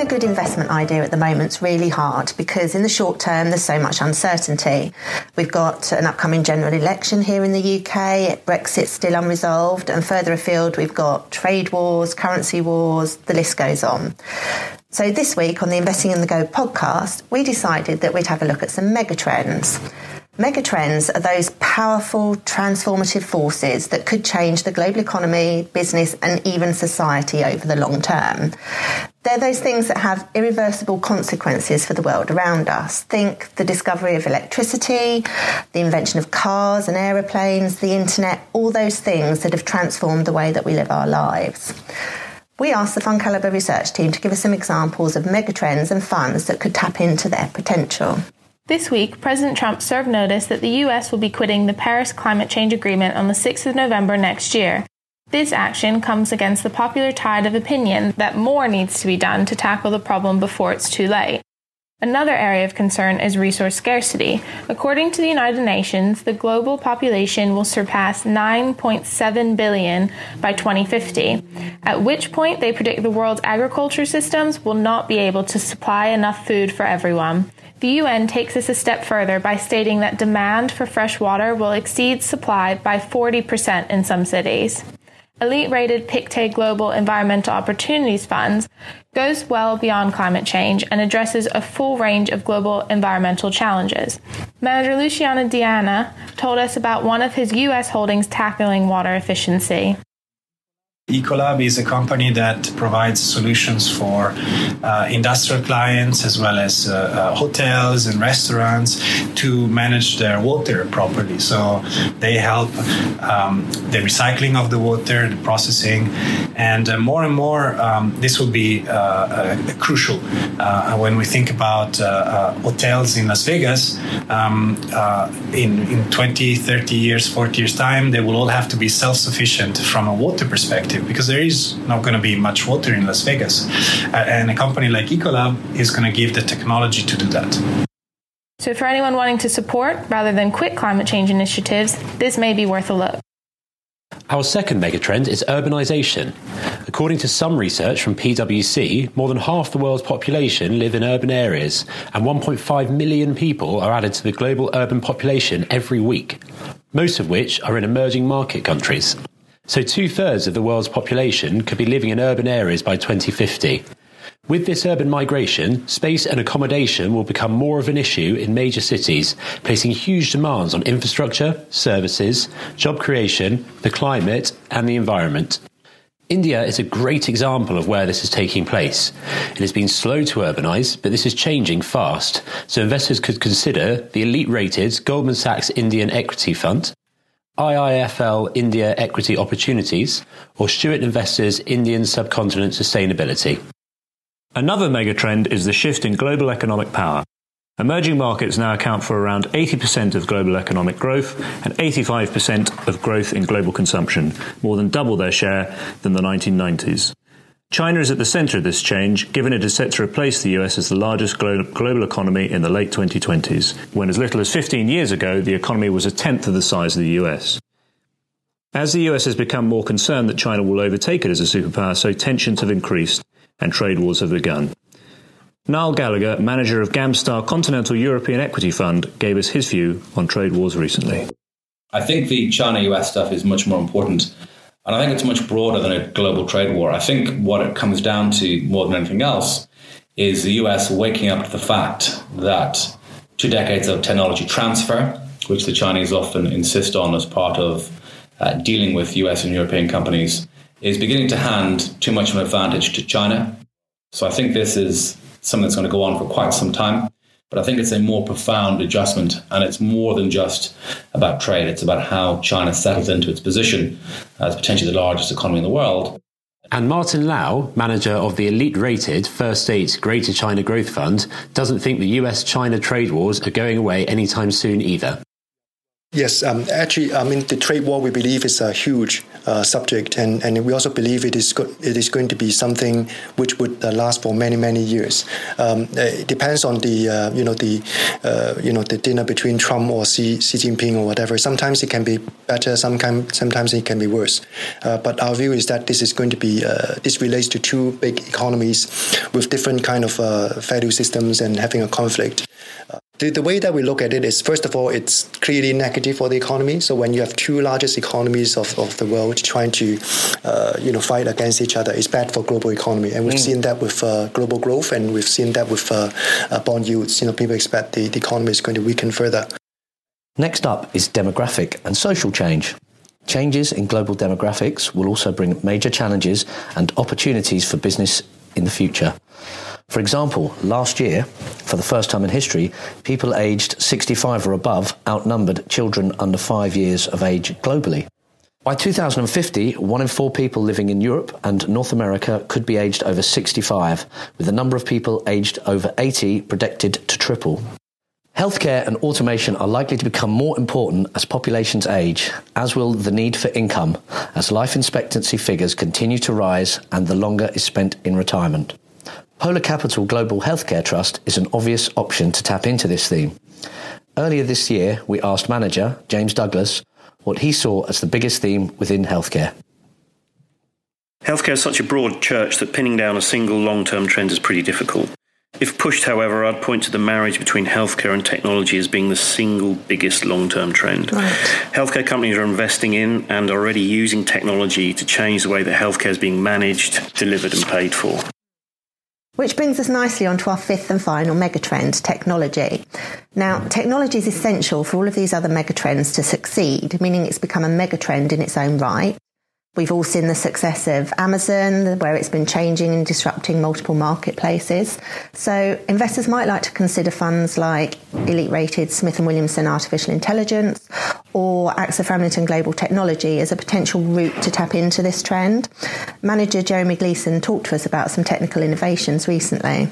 a good investment idea at the moment is really hard because in the short term there's so much uncertainty. We've got an upcoming general election here in the UK, Brexit's still unresolved, and further afield we've got trade wars, currency wars, the list goes on. So this week on the Investing on the Go podcast, we decided that we'd have a look at some megatrends. Megatrends are those powerful, transformative forces that could change the global economy, business, and even society over the long term. They're those things that have irreversible consequences for the world around us. Think the discovery of electricity, the invention of cars and aeroplanes, the internet, all those things that have transformed the way that we live our lives. We asked the Fund Calibre research team to give us some examples of megatrends and funds that could tap into their potential. This week, President Trump served notice that the US will be quitting the Paris Climate Change Agreement on the 6th of November next year. This action comes against the popular tide of opinion that more needs to be done to tackle the problem before it's too late. Another area of concern is resource scarcity. According to the United Nations, the global population will surpass 9.7 billion by 2050, at which point they predict the world's agriculture systems will not be able to supply enough food for everyone. The UN takes this a step further by stating that demand for fresh water will exceed supply by 40% in some cities. Elite rated Pictet Global Environmental Opportunities Funds goes well beyond climate change and addresses a full range of global environmental challenges. Manager Luciano Diana told us about one of his U.S. holdings tackling water efficiency. Ecolab is a company that provides solutions for uh, industrial clients as well as uh, uh, hotels and restaurants to manage their water properly. So they help um, the recycling of the water, the processing, and uh, more and more um, this will be uh, uh, crucial when we think about hotels in Las Vegas. Um, in, in 20, 30 years, 40 years' time, they will all have to be self sufficient from a water perspective because there is not going to be much water in Las Vegas. Uh, and a company like Ecolab is going to give the technology to do that. So, for anyone wanting to support rather than quit climate change initiatives, this may be worth a look. Our second megatrend is urbanisation. According to some research from PwC, more than half the world's population live in urban areas, and 1.5 million people are added to the global urban population every week, most of which are in emerging market countries. So, two thirds of the world's population could be living in urban areas by 2050. With this urban migration, space and accommodation will become more of an issue in major cities, placing huge demands on infrastructure, services, job creation, the climate, and the environment. India is a great example of where this is taking place. It has been slow to urbanise, but this is changing fast, so investors could consider the elite rated Goldman Sachs Indian Equity Fund, IIFL India Equity Opportunities, or Stewart Investors Indian Subcontinent Sustainability. Another megatrend is the shift in global economic power. Emerging markets now account for around 80% of global economic growth and 85% of growth in global consumption, more than double their share than the 1990s. China is at the center of this change, given it is set to replace the US as the largest global economy in the late 2020s, when as little as 15 years ago, the economy was a tenth of the size of the US. As the US has become more concerned that China will overtake it as a superpower, so tensions have increased and trade wars have begun. Niall Gallagher, manager of GAM Star Continental European Equity Fund, gave us his view on trade wars recently. I think the China US stuff is much more important and I think it's much broader than a global trade war. I think what it comes down to more than anything else is the US waking up to the fact that two decades of technology transfer, which the Chinese often insist on as part of uh, dealing with US and European companies, is beginning to hand too much of an advantage to China. So I think this is something that's going to go on for quite some time. But I think it's a more profound adjustment, and it's more than just about trade. It's about how China settles into its position as potentially the largest economy in the world. And Martin Lau, manager of the elite rated First State Greater China Growth Fund, doesn't think the US China trade wars are going away anytime soon either. Yes, um, actually, I mean, the trade war we believe is a huge uh, subject, and, and we also believe it is go- it is going to be something which would uh, last for many many years. Um, it depends on the uh, you know the uh, you know the dinner between Trump or Xi, Xi Jinping or whatever. Sometimes it can be better, sometimes sometimes it can be worse. Uh, but our view is that this is going to be uh, this relates to two big economies with different kind of value systems and having a conflict. The, the way that we look at it is, first of all, it's clearly negative for the economy. So when you have two largest economies of, of the world trying to, uh, you know, fight against each other, it's bad for global economy. And we've mm. seen that with uh, global growth, and we've seen that with uh, uh, bond yields. You know, people expect the, the economy is going to weaken further. Next up is demographic and social change. Changes in global demographics will also bring major challenges and opportunities for business in the future. For example, last year, for the first time in history, people aged 65 or above outnumbered children under five years of age globally. By 2050, one in four people living in Europe and North America could be aged over 65, with the number of people aged over 80 predicted to triple. Healthcare and automation are likely to become more important as populations age, as will the need for income, as life expectancy figures continue to rise and the longer is spent in retirement. Polar Capital Global Healthcare Trust is an obvious option to tap into this theme. Earlier this year, we asked manager James Douglas what he saw as the biggest theme within healthcare. Healthcare is such a broad church that pinning down a single long term trend is pretty difficult. If pushed, however, I'd point to the marriage between healthcare and technology as being the single biggest long term trend. Right. Healthcare companies are investing in and already using technology to change the way that healthcare is being managed, delivered, and paid for. Which brings us nicely onto our fifth and final megatrend, technology. Now, technology is essential for all of these other megatrends to succeed, meaning it's become a megatrend in its own right. We've all seen the success of Amazon, where it's been changing and disrupting multiple marketplaces. So investors might like to consider funds like elite rated Smith & Williamson Artificial Intelligence or AXA Framlington Global Technology as a potential route to tap into this trend. Manager Jeremy Gleeson talked to us about some technical innovations recently.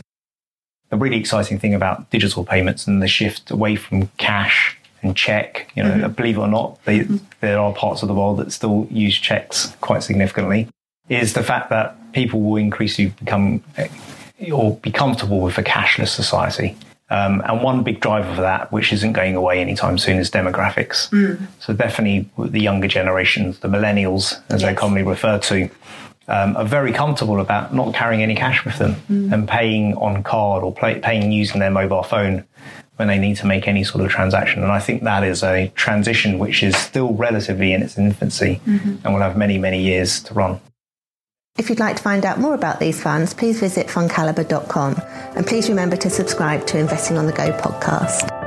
The really exciting thing about digital payments and the shift away from cash and check. You know, mm-hmm. believe it or not, they, mm-hmm. there are parts of the world that still use checks quite significantly. Is the fact that people will increasingly become eh, or be comfortable with a cashless society. Um, and one big driver for that, which isn't going away anytime soon, is demographics. Mm. So definitely the younger generations, the millennials, as yes. they're commonly referred to, um, are very comfortable about not carrying any cash with them mm. and paying on card or play, paying using their mobile phone when they need to make any sort of transaction. And I think that is a transition which is still relatively in its infancy mm-hmm. and will have many, many years to run. If you'd like to find out more about these funds, please visit fundcalibre.com and please remember to subscribe to Investing on the Go podcast.